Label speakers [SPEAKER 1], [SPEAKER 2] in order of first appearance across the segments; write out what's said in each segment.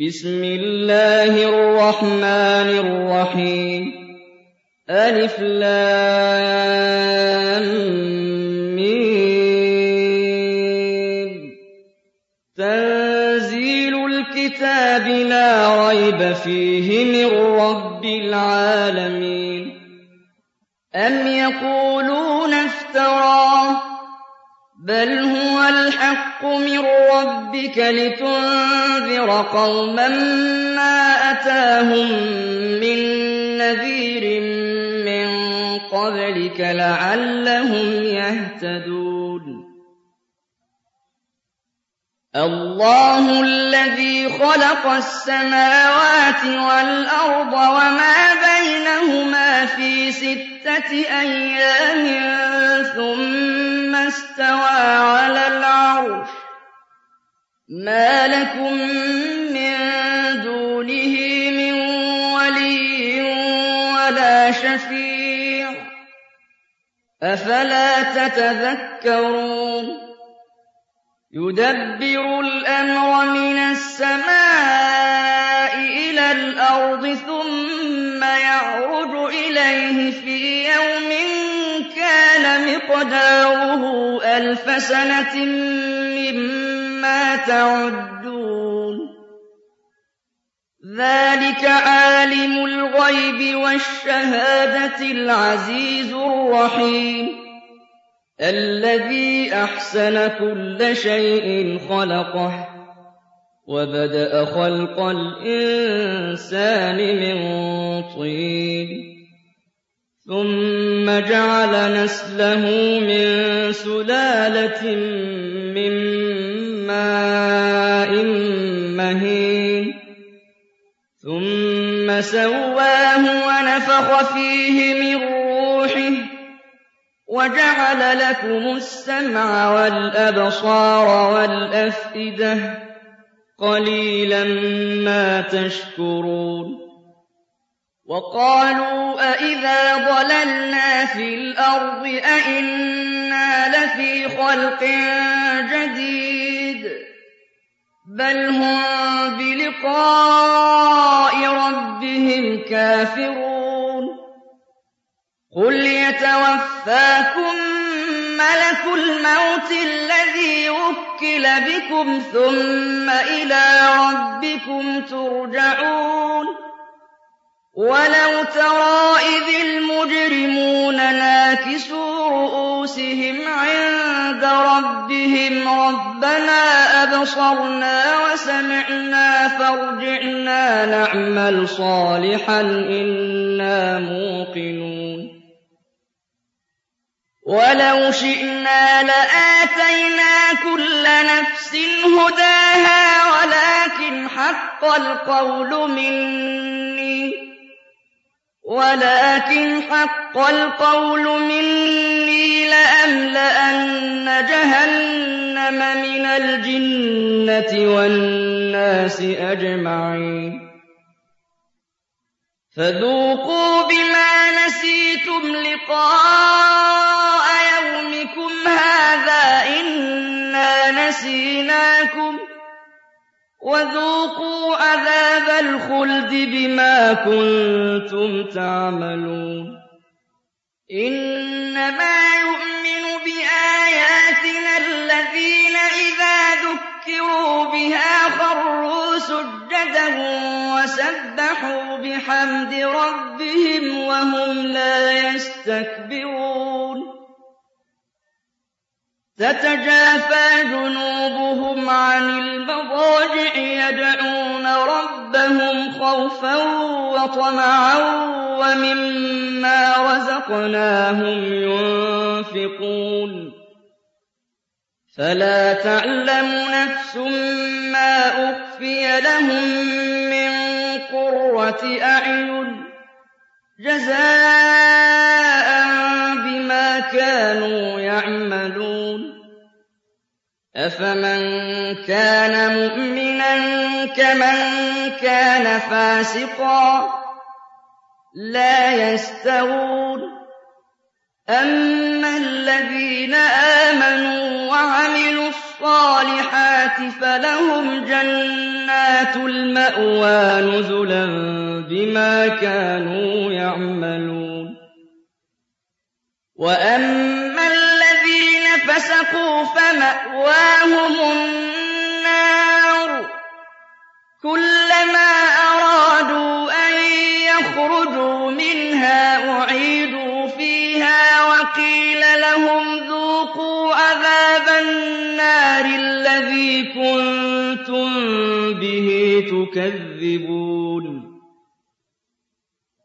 [SPEAKER 1] بسم الله الرحمن الرحيم. ألف لام تنزيل الكتاب لا ريب فيه من رب العالمين. أم يقولون افتراه؟ بل هو الحق من ربك لتنذر قوما ما أتاهم من نذير من قبلك لعلهم يهتدون الله الذي خلق السماوات والأرض وما بينهما في ستة أيام ثم استوى على العرش. ما لكم من دونه من ولي ولا شفيع. أفلا تتذكرون؟ يدبر الأمر من السماء إلى الأرض ثم يعرج إليه في مقداره ألف سنة مما تعدون. ذلك عالم الغيب والشهادة العزيز الرحيم. الذي أحسن كل شيء خلقه وبدأ خلق الإنسان من طين. ثم جعل نسله من سلالة من ماء مهين. ثم سواه ونفخ فيه من روحه وجعل لكم السمع والأبصار والأفئدة قليلا ما تشكرون. وقالوا أئذا ضللنا في الأرض أئنا لفي خلق جديد بل هم بلقاء ربهم كافرون قل يتوفاكم ملك الموت الذي وكل بكم ثم إلى ربكم ترجعون ولو ترى إذ المجرمون ناكسوا رؤوسهم عند ربهم ربنا أبصرنا وسمعنا فارجعنا نعمل صالحا إنا موقنون. ولو شئنا لآتينا كل نفس هداها ولكن حق القول مني. ولكن حق القول مني لأملأن جهنم من الجنة والناس أجمعين. فذوقوا بما نسيتم لقاء يومكم هذا إنا نسيناكم. وذوقوا عذاب الخلد بما كنتم تعملون. إنما يؤمن بآياتنا الذين إذا ذكروا بها خروا سجدا وسبحوا بحمد ربهم وهم لا يستكبرون. تتجافى جنوبهم عن المضاجع يدعون ربهم خوفا وطمعا ومما رزقناهم ينفقون. فلا تعلم نفس ما أخفي لهم من قرة أعين. جزاء أفمن كان مؤمنا كمن كان فاسقا لا يستوون أَمَّا الَّذِينَ آمَنُوا وَعَمِلُوا الصَّالِحَاتِ فَلَهُمْ جَنَّاتُ الْمَأْوَىٰ نُزُلًا بِمَا كَانُوا يَعْمَلُونَ وَأَمَّا فَسَقُوا فَمَأْوَاهُمُ النَّارُ ۖ. كُلَّمَا أَرَادُوا أَن يَخْرُجُوا مِنْهَا أُعِيدُوا فِيهَا وَقِيلَ لَهُمْ ذُوقُوا عَذَابَ النَّارِ الَّذِي كُنتُم بِهِ تُكَذِّبُونَ.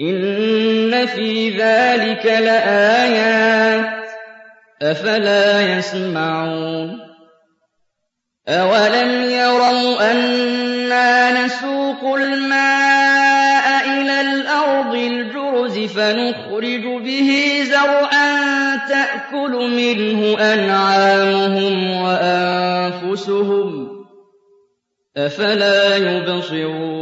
[SPEAKER 1] إِنَّ فِي ذَٰلِكَ لَآيَاتٍ ۖ أَفَلَا يَسْمَعُونَ أَوَلَمْ يَرَوْا أَنَّا نَسُوقُ الْمَاءَ إِلَى الْأَرْضِ الْجُرُزِ فَنُخْرِجُ بِهِ زَرْعًا تَأْكُلُ مِنْهُ أَنْعَامُهُمْ وَأَنفُسُهُمْ ۖ أَفَلَا يُبْصِرُونَ